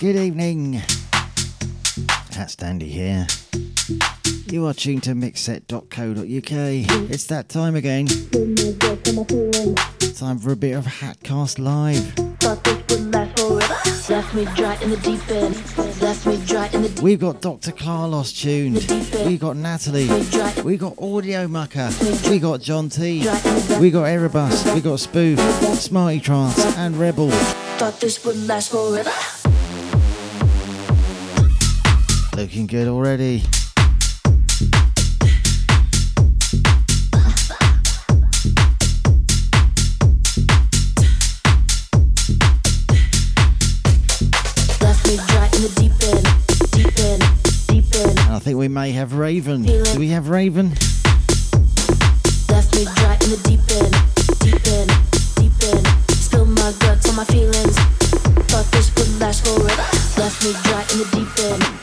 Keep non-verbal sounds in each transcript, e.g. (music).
Good evening. Hat Standy here. You are tuned to mixset.co.uk. It's that time again. Time for a bit of Hatcast Live. Left me dry in the. Left me dry in the deep We've got Dr. Carlos tuned. We've got Natalie. We've got Audio Mucker. We got John T. We got Erebus. We got Spoof, Smarty Trance, and Rebel. Thought this would last forever. Looking good already. Left me dry in the deep end. Deep end. Deep end. And I think we may have Raven. Do we have Raven? Left me dry in the deep end. Deep end. Deep end. Spill my guts on my feelings. Thought this would last forever. Left me dry in the deep end.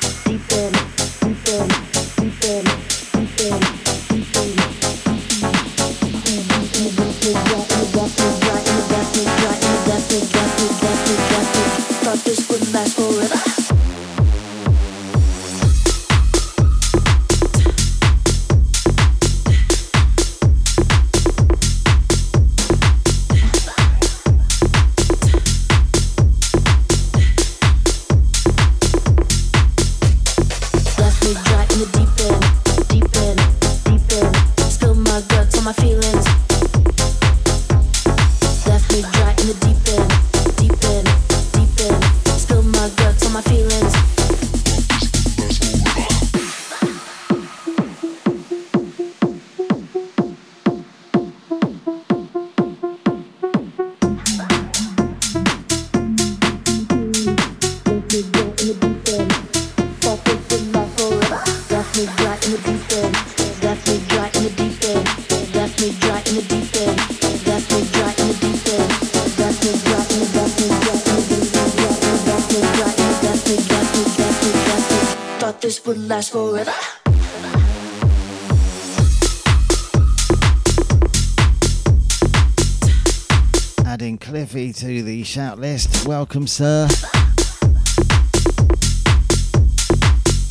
Shout list. Welcome, sir.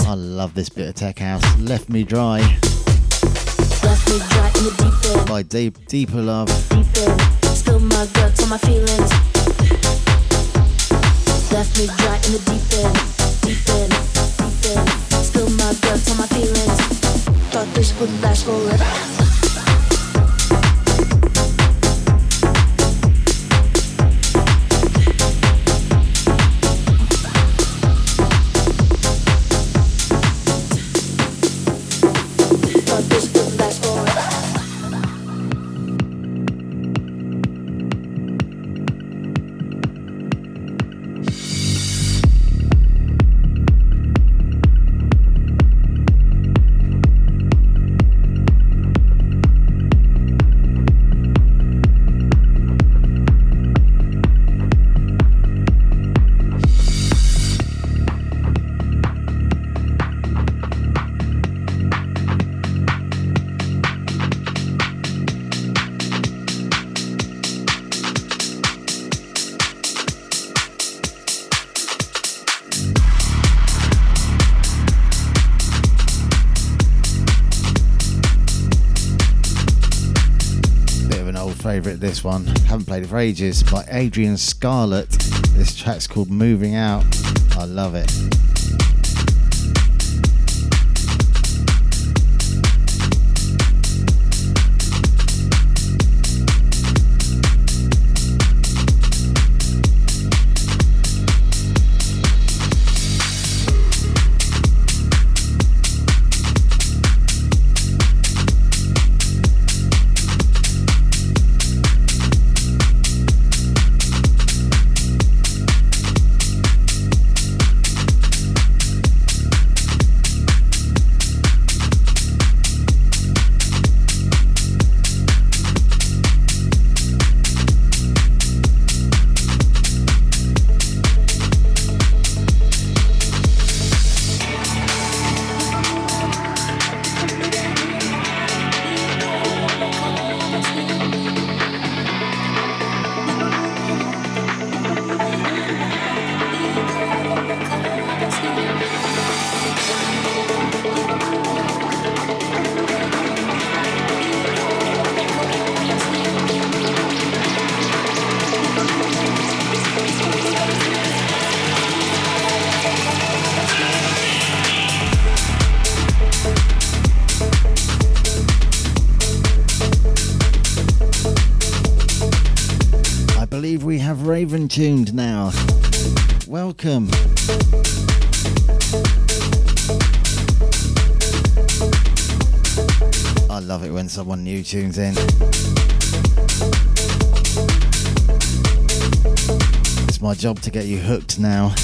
I love this bit of tech house. Left me dry Left me dry in the deep end. by Deep Deeper Love. Deep end. Spill my guts on my feelings. Left me dry in the deep end. Deep end. Deep end. Spill my guts on my feelings. Thought this would last forever. Favourite, this one. Haven't played it for ages. By Adrian Scarlett. This track's called Moving Out. I love it. Now. Welcome. I love it when someone new tunes in. It's my job to get you hooked now.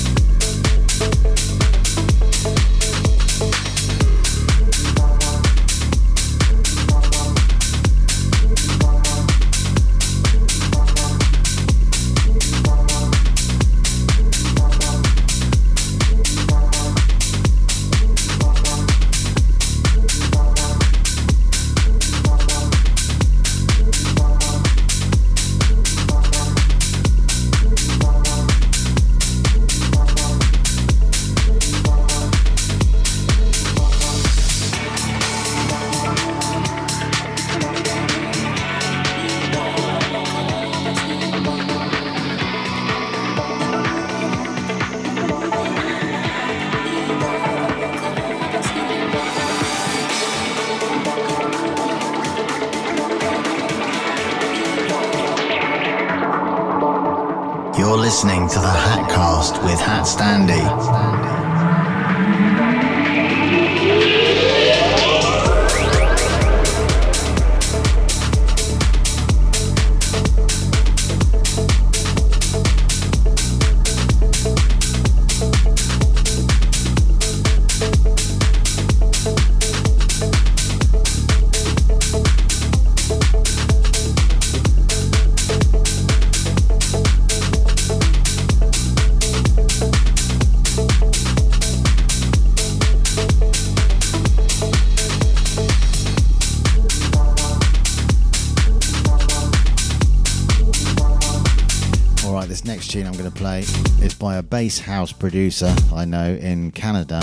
Tune I'm going to play is by a bass house producer I know in Canada.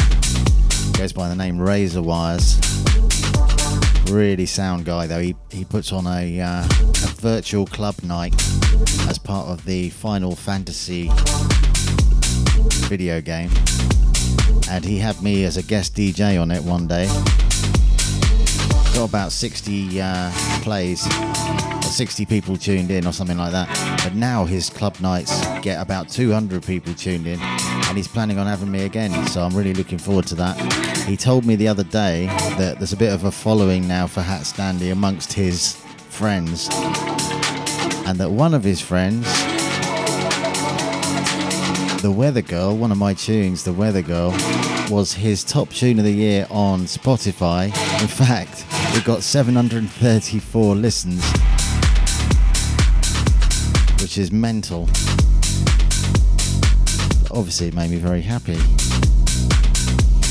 Goes by the name RazrWirez. Really sound guy though. He, he puts on a, uh, a virtual club night as part of the Final Fantasy video game. And he had me as a guest DJ on it one day. Got about 60 uh, plays 60 people tuned in or something like that. But now his club nights get about 200 people tuned in, and he's planning on having me again. So I'm really looking forward to that. He told me the other day that there's a bit of a following now for Hat Standy amongst his friends, and that one of his friends, the Weather Girl, one of my tunes, the Weather Girl, was his top tune of the year on Spotify. In fact, it got 734 listens which is mental. Obviously, it made me very happy.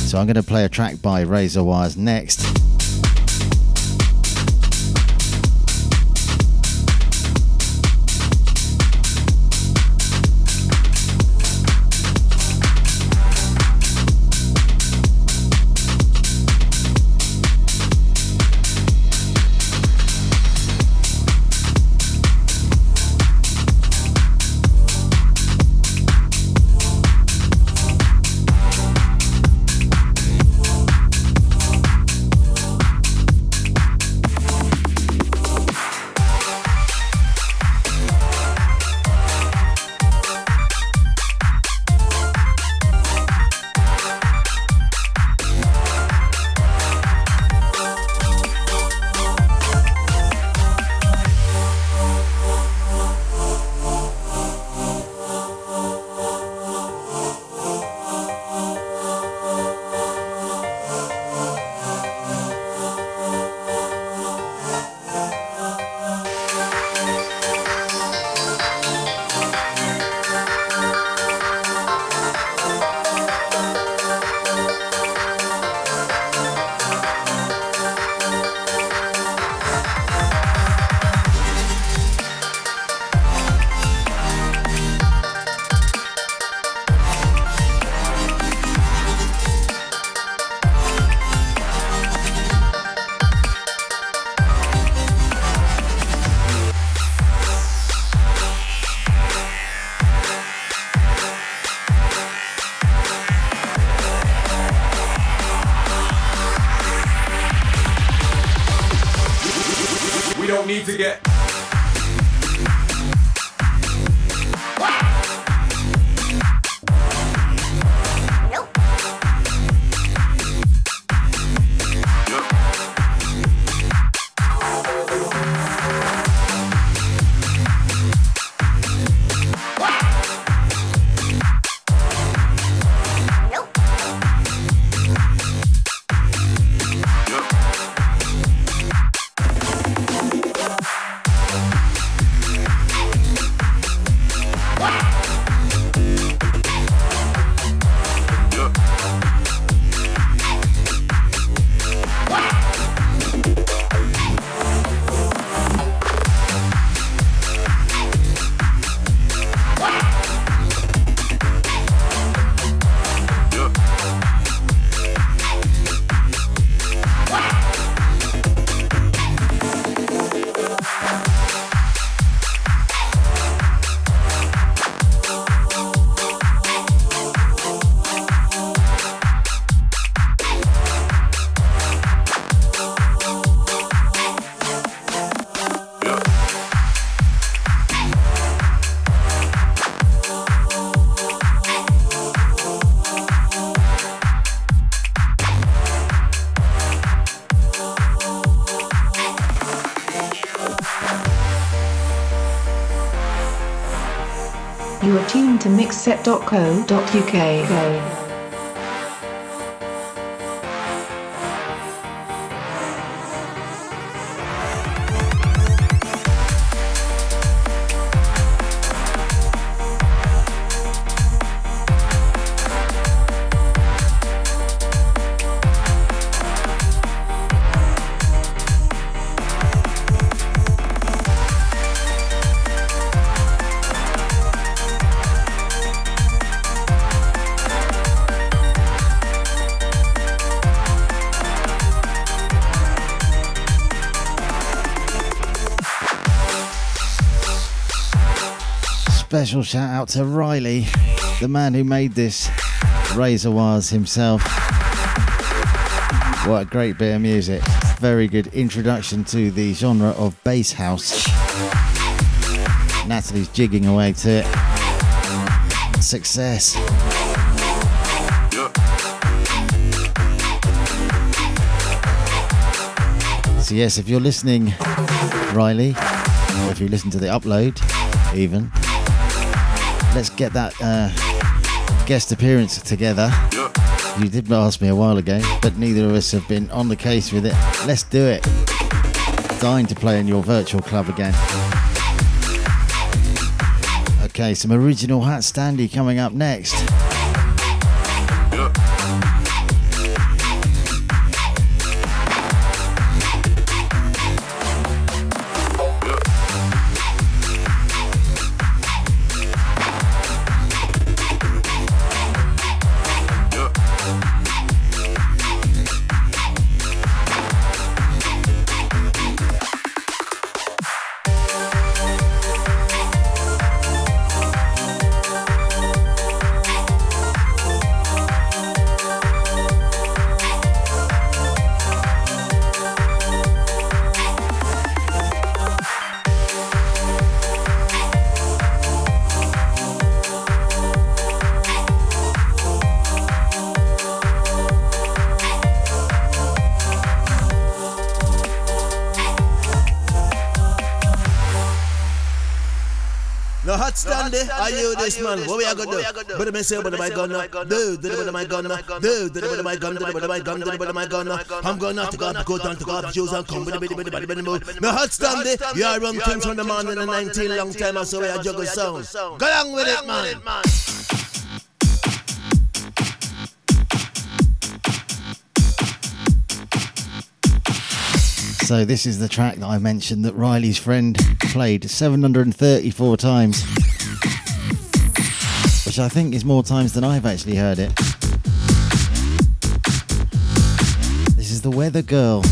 So I'm going to play a track by RazrWirez next. To Special shout out to Riley, the man who made this RazrWirez himself. What a great bit of music. Very good introduction to the genre of bass house. Natalie's jigging away to it. Success. So, yes, if you're listening, Riley, or if you listen to the upload, even, let's get that uh, guest appearance together. You did ask me a while ago, but neither of us have been on the case with it. Let's do it. Dying to play in your virtual club again. Okay, some original Hat Standy coming up next. This man? What we are gonna do? But me say, but my gun, do, do the my gun, do, do the my gun, do the my gun, do the my gun. I'm gonna to go, go down to go up shoes and come with the body, body, body, move. Me hot stand it. You are run things from the man in the 19 long time, so we are juggle sound. Go along with it, man. So this is the track that I mentioned that Riley's friend played 734 times which I think is more times than I've actually heard it. This is the Weather Girl.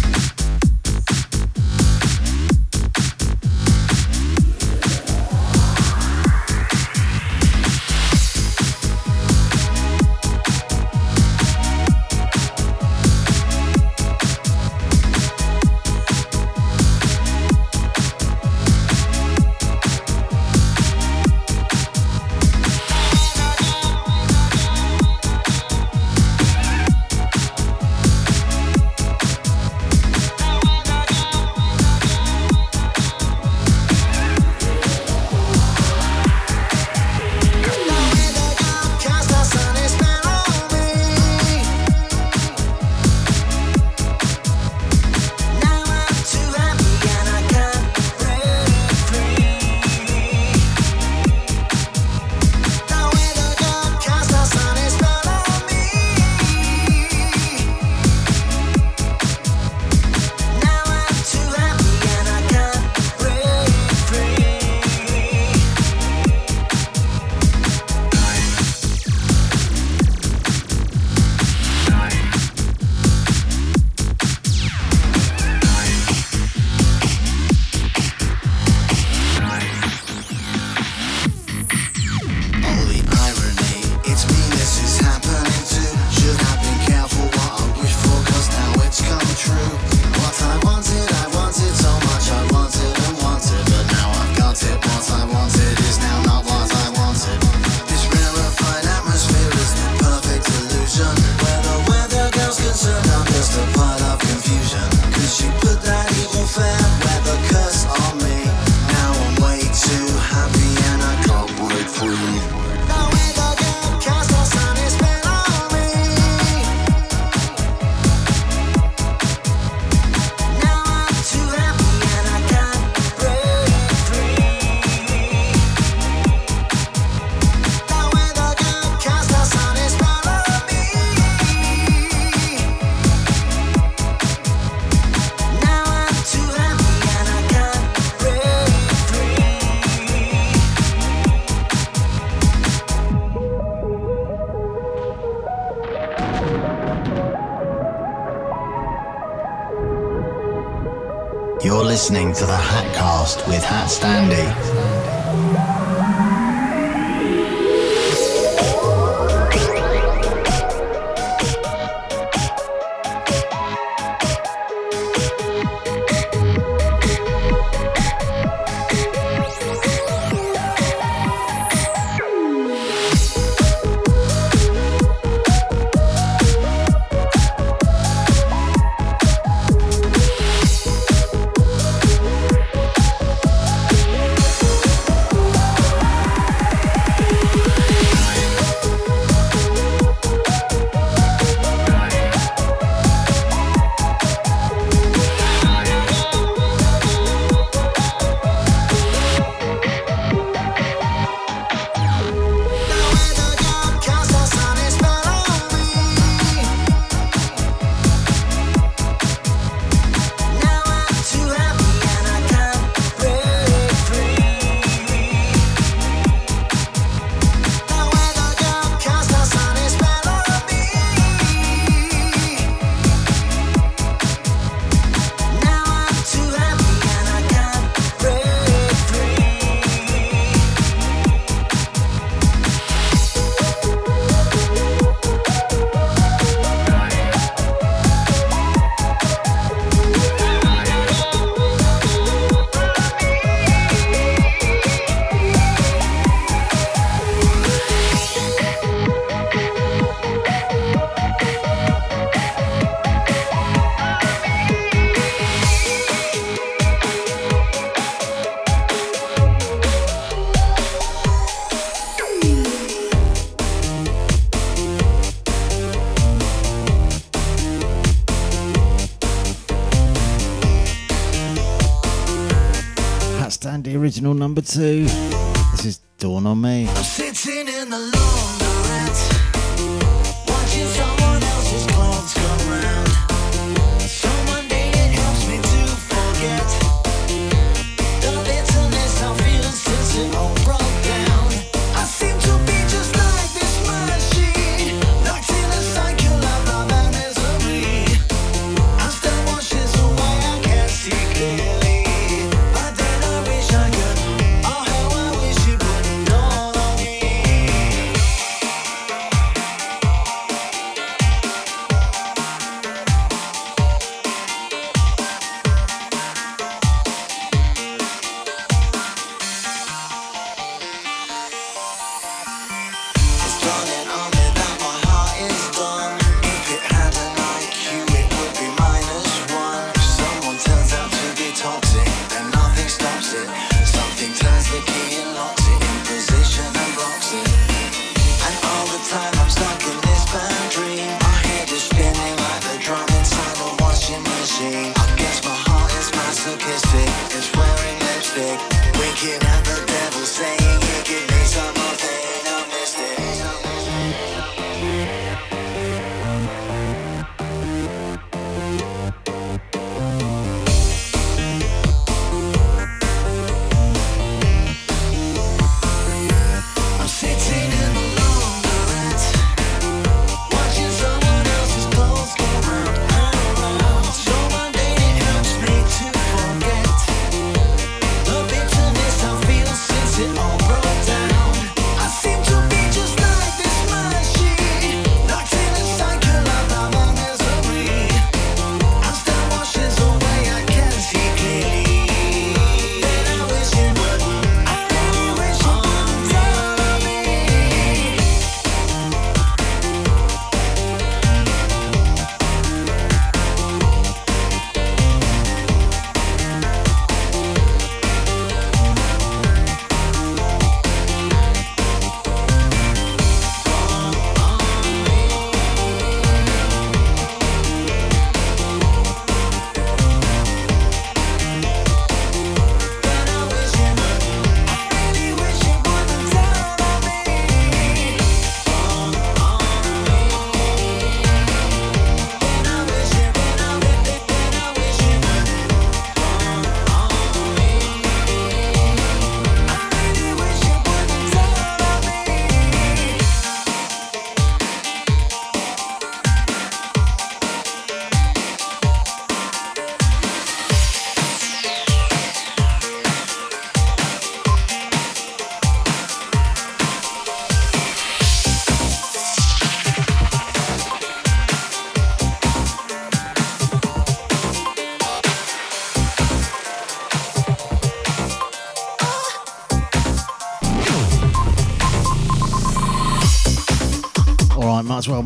This is Dawn on Me.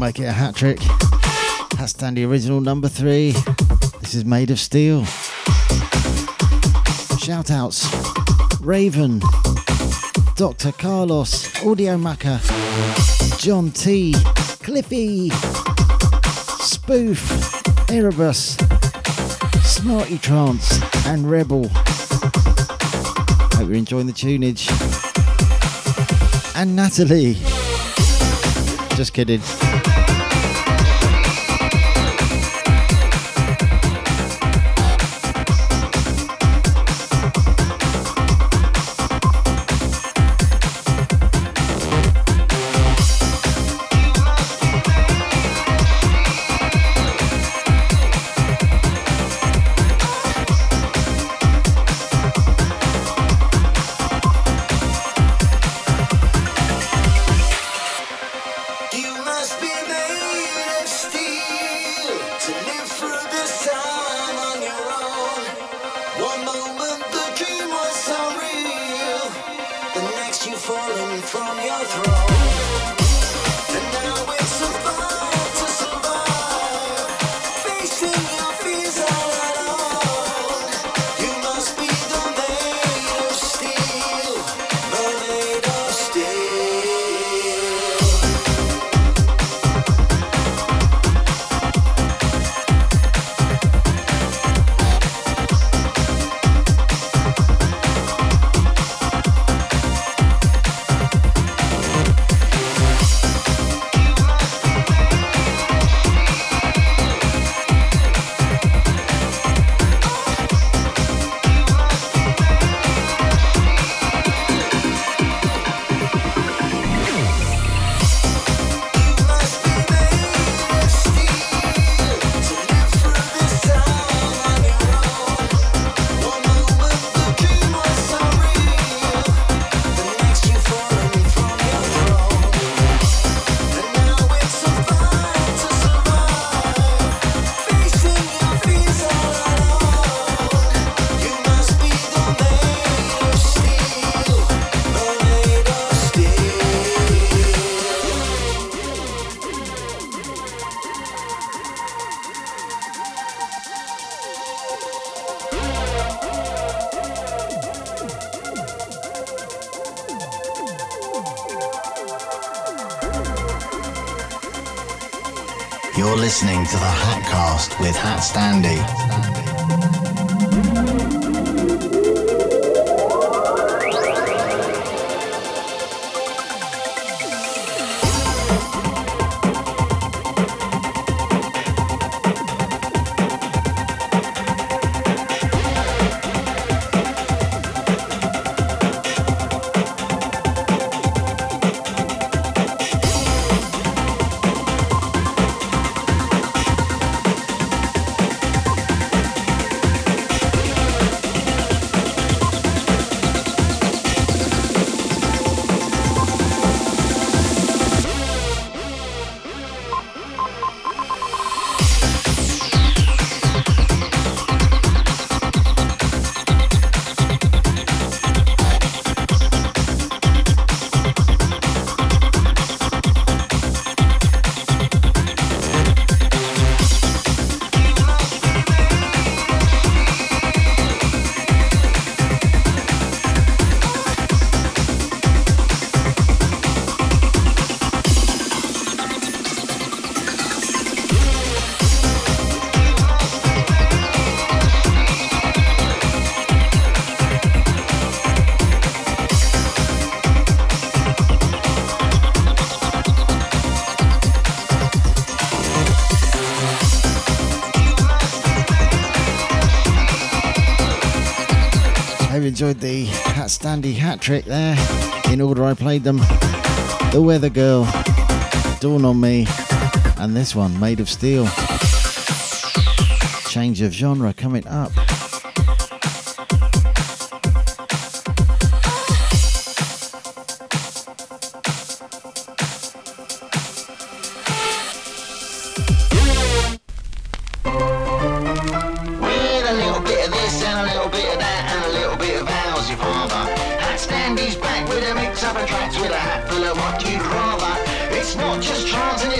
Make it a hat trick. Hat Standy original number three. This is made of steel. Shout outs Raven, Dr. Carlos, Audiomaca, John T, Cliffy, Spoof, Erebus, Smarty Trance, and Rebel. Hope you're enjoying the tunage. And Natalie. Just kidding. Listening enjoyed the Hat Standy hat trick there in order I played them. The Weather Girl, Dawn on Me, and this one, Made of Steel. Change of genre coming up. Andy's back with a mix of tracks with a hat full of what you'd rather. It's not just trance and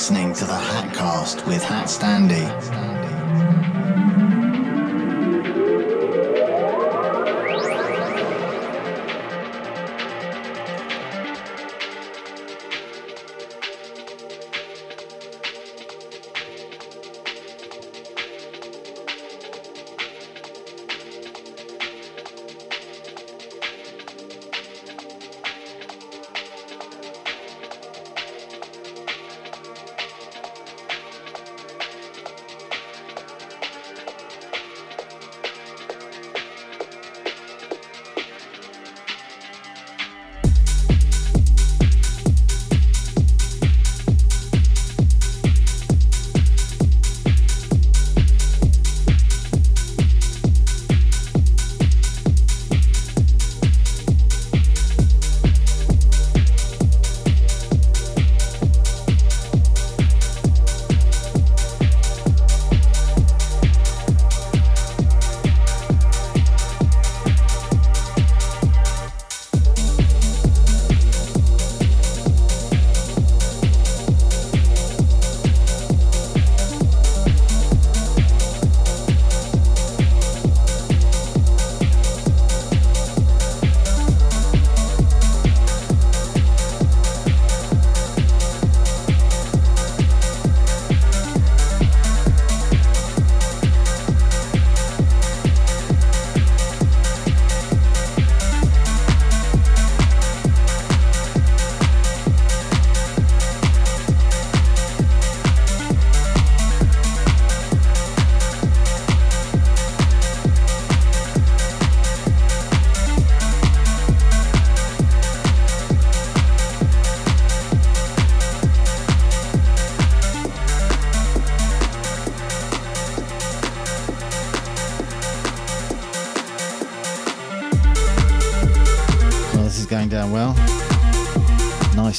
listening to the Hatcast with Hat Standy.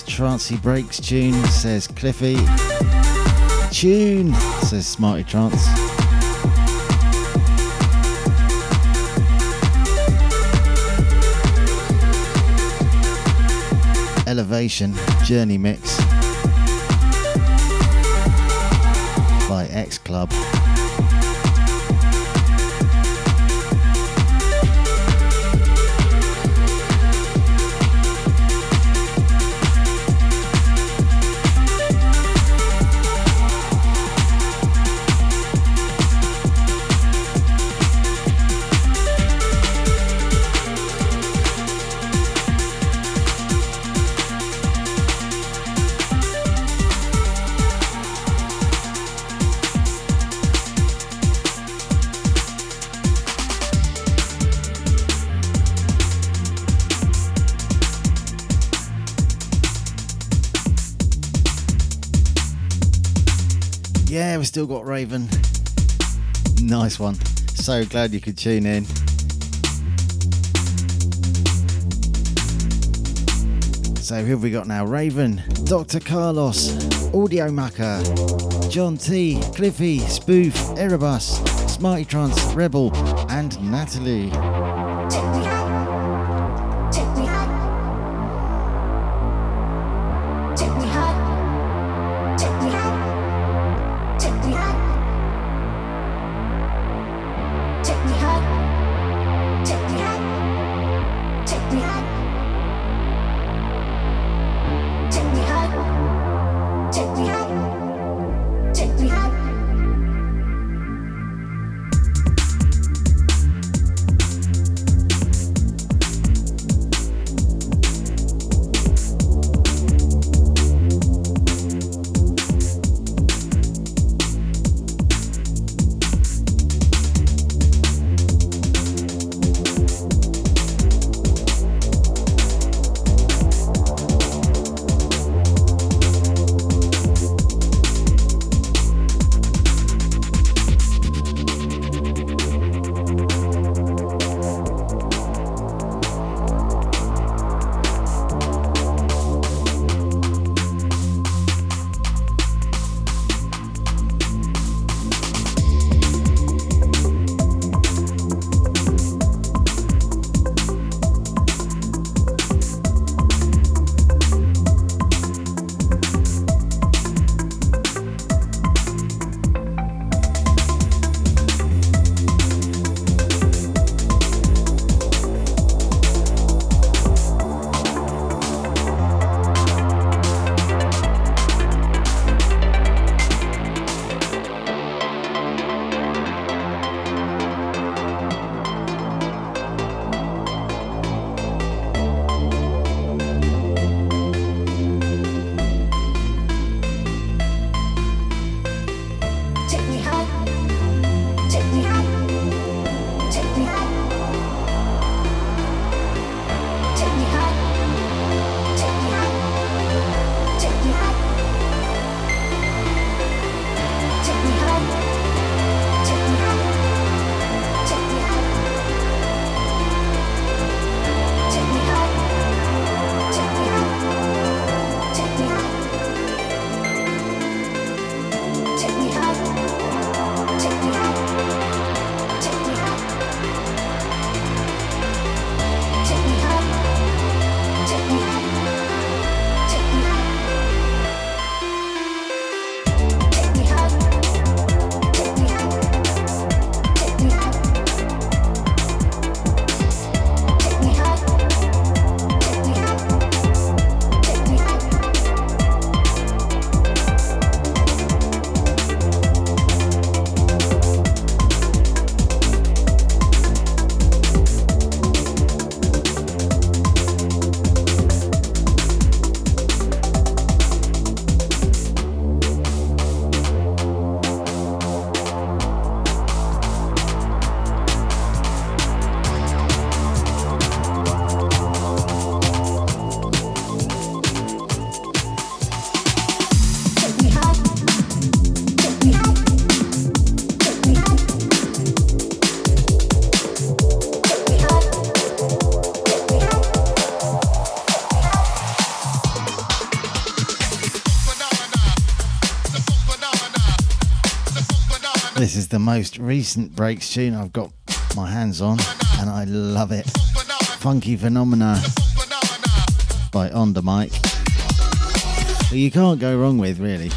Trancey Breaks tune, says Cliffy. Tune, says Smarty Trance. Elevation Journey Mix by X Club. Still got Raven. Nice one. So glad you could tune in. So who have we got now? Raven, Dr. Carlos, Audio Audiomaca, John T, Cliffy, Spoof, Erebus, Smarty Trance, Rebel, and Natalie. This is the most recent breaks tune I've got my hands on, and I love it. Funky Phenomena by Ondamike. But you can't go wrong with, really.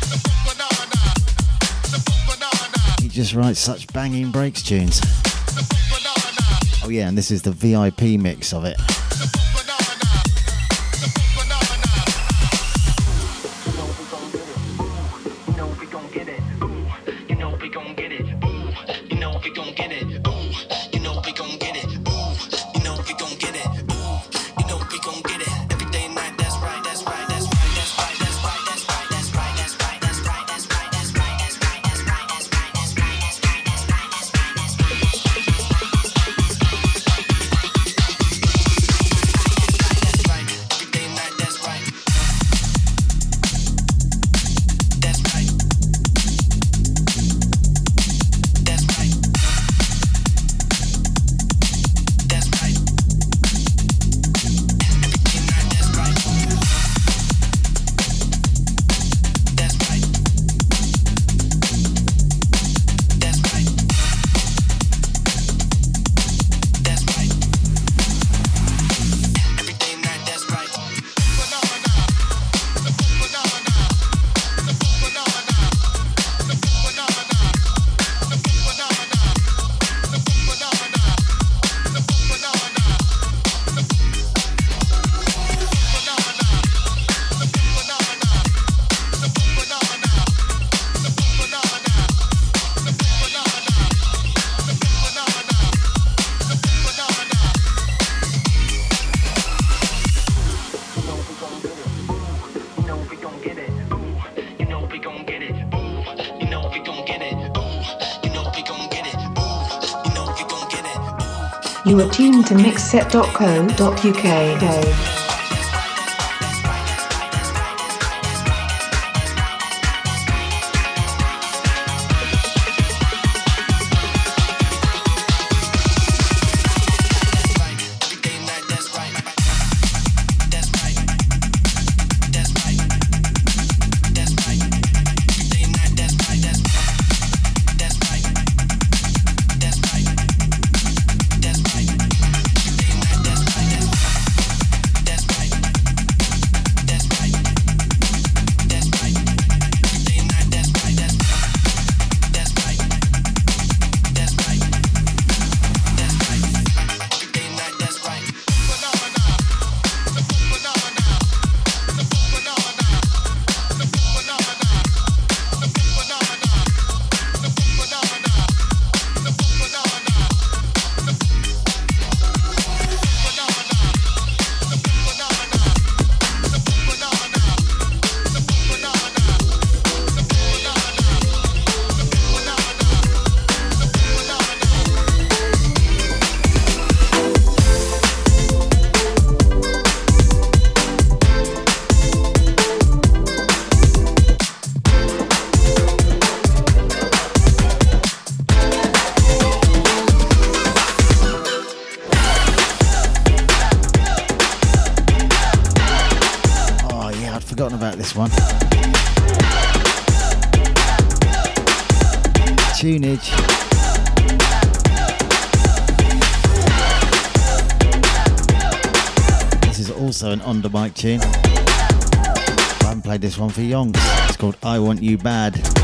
He just writes such banging breaks tunes. Oh, yeah, and this is the VIP mix of it. mixset.co.uk. You Bad.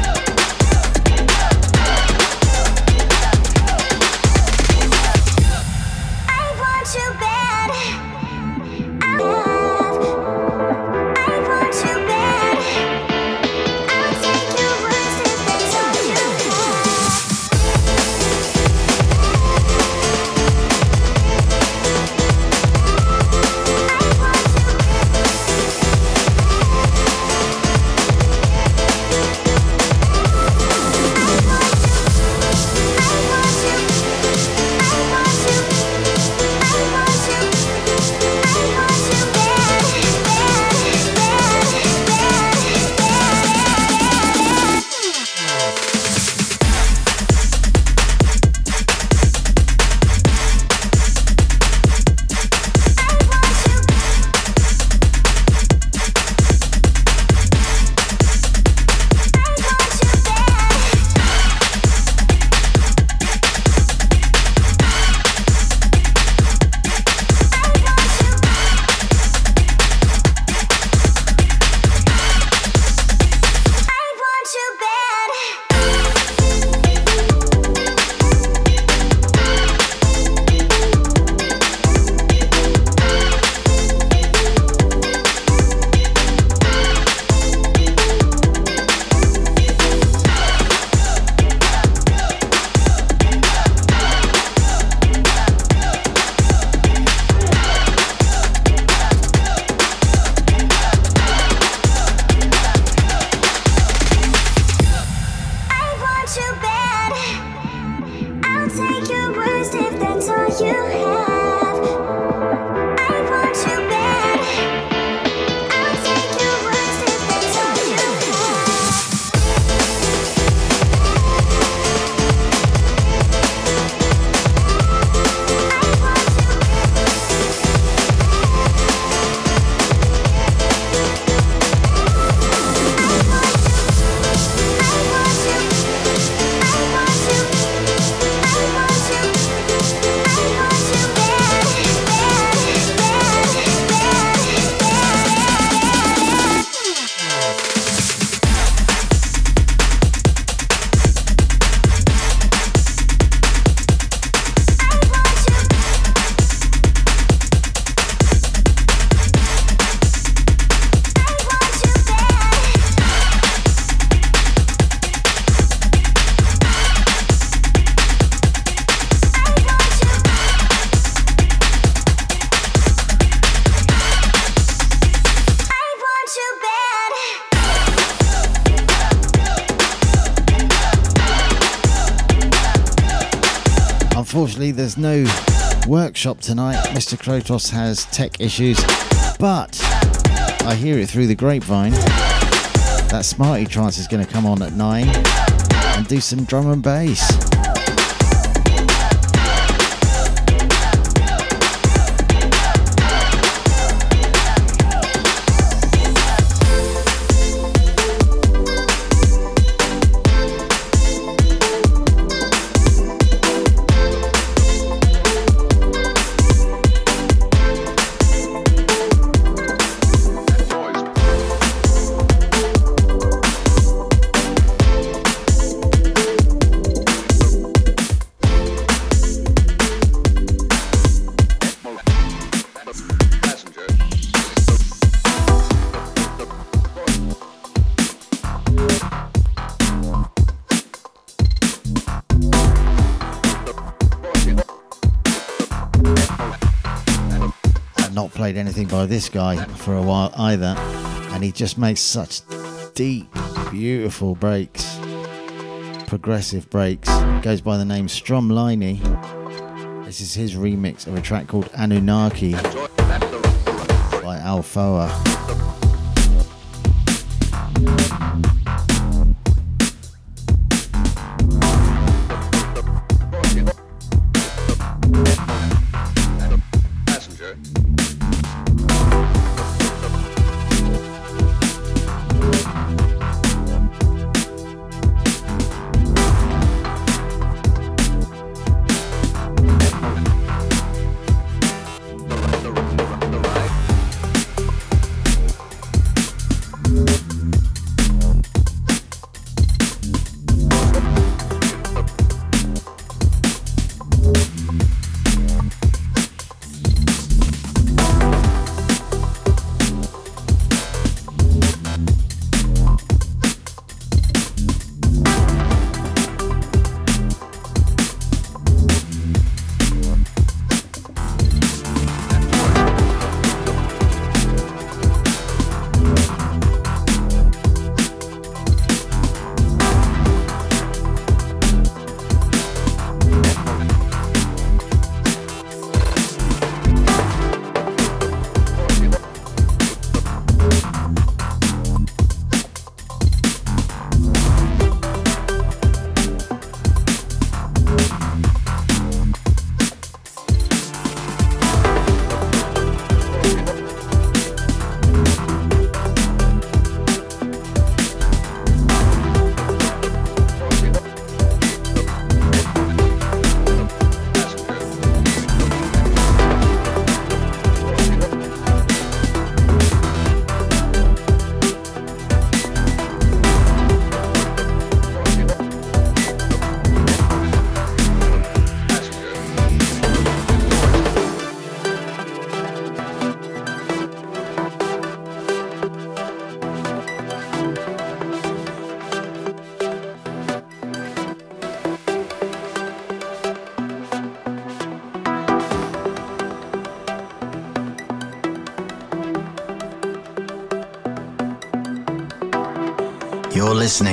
Unfortunately, there's no workshop tonight. Mr. Krotos has tech issues, but I hear it through the grapevine. That Smarty Trance is going to come on at 9 and do some drum and bass. By this guy for a while either, and he just makes such deep, beautiful breaks, progressive breaks. Goes by the name Stromlinie. This is his remix of a track called Anunnaki by Alfoa.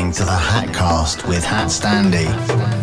Listening to the Hatcast with Hat Standy.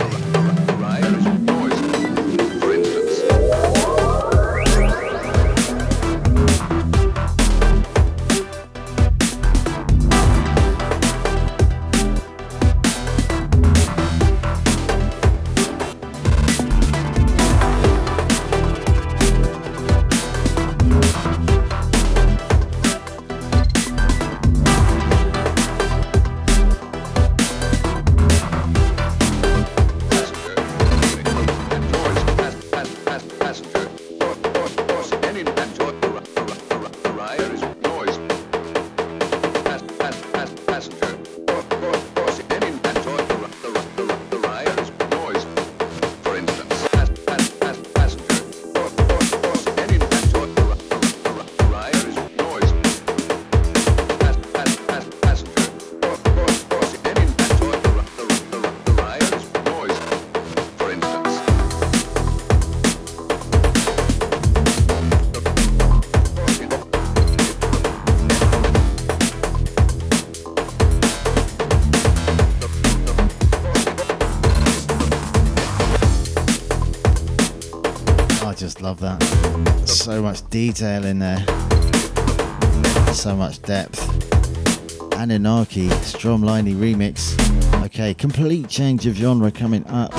Love that. So much detail in there. So much depth. Anunnaki, Stromlinie remix. Okay, complete change of genre coming up.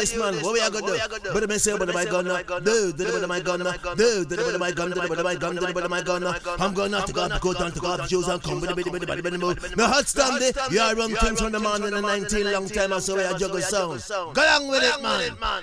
This man? What we are gonna do? But me say, but my gun, do, do, but my gun, do, do, but my gun, do, but my gun, do, but my gun. I'm gonna take off the coat and take off the shoes and come with the bitty, bitty, bitty, bitty, move. No hot stand there. You are run things from the man in the 19 long time, or so we are juggle sound. Go along with it, man.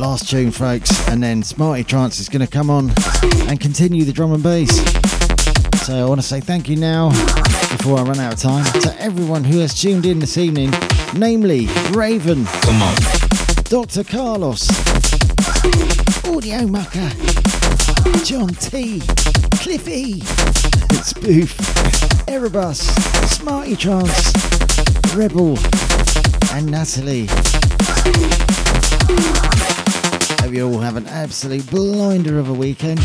last tune, folks, and then Smarty Trance is going to come on and continue the drum and bass. So I want to say thank you now, before I run out of time, to everyone who has tuned in this evening, namely Raven, Come on. Dr. Carlos, Audio Mucker, John T, Cliffy, (laughs) Spoof, Erebus, Smarty Trance, Rebel, and Natalie. Hope you all have an absolute blinder of a weekend.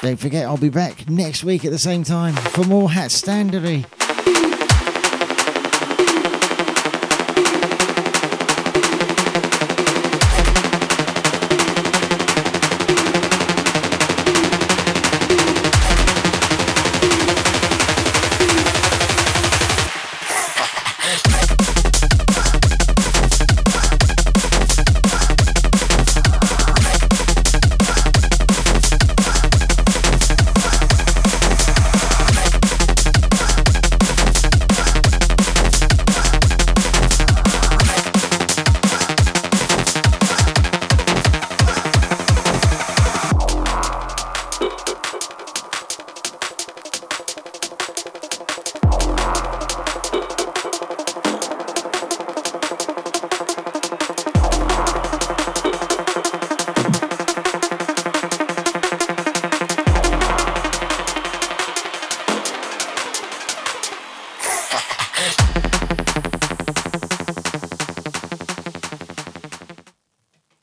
Don't forget, I'll be back next week at the same time for more Hat Standery.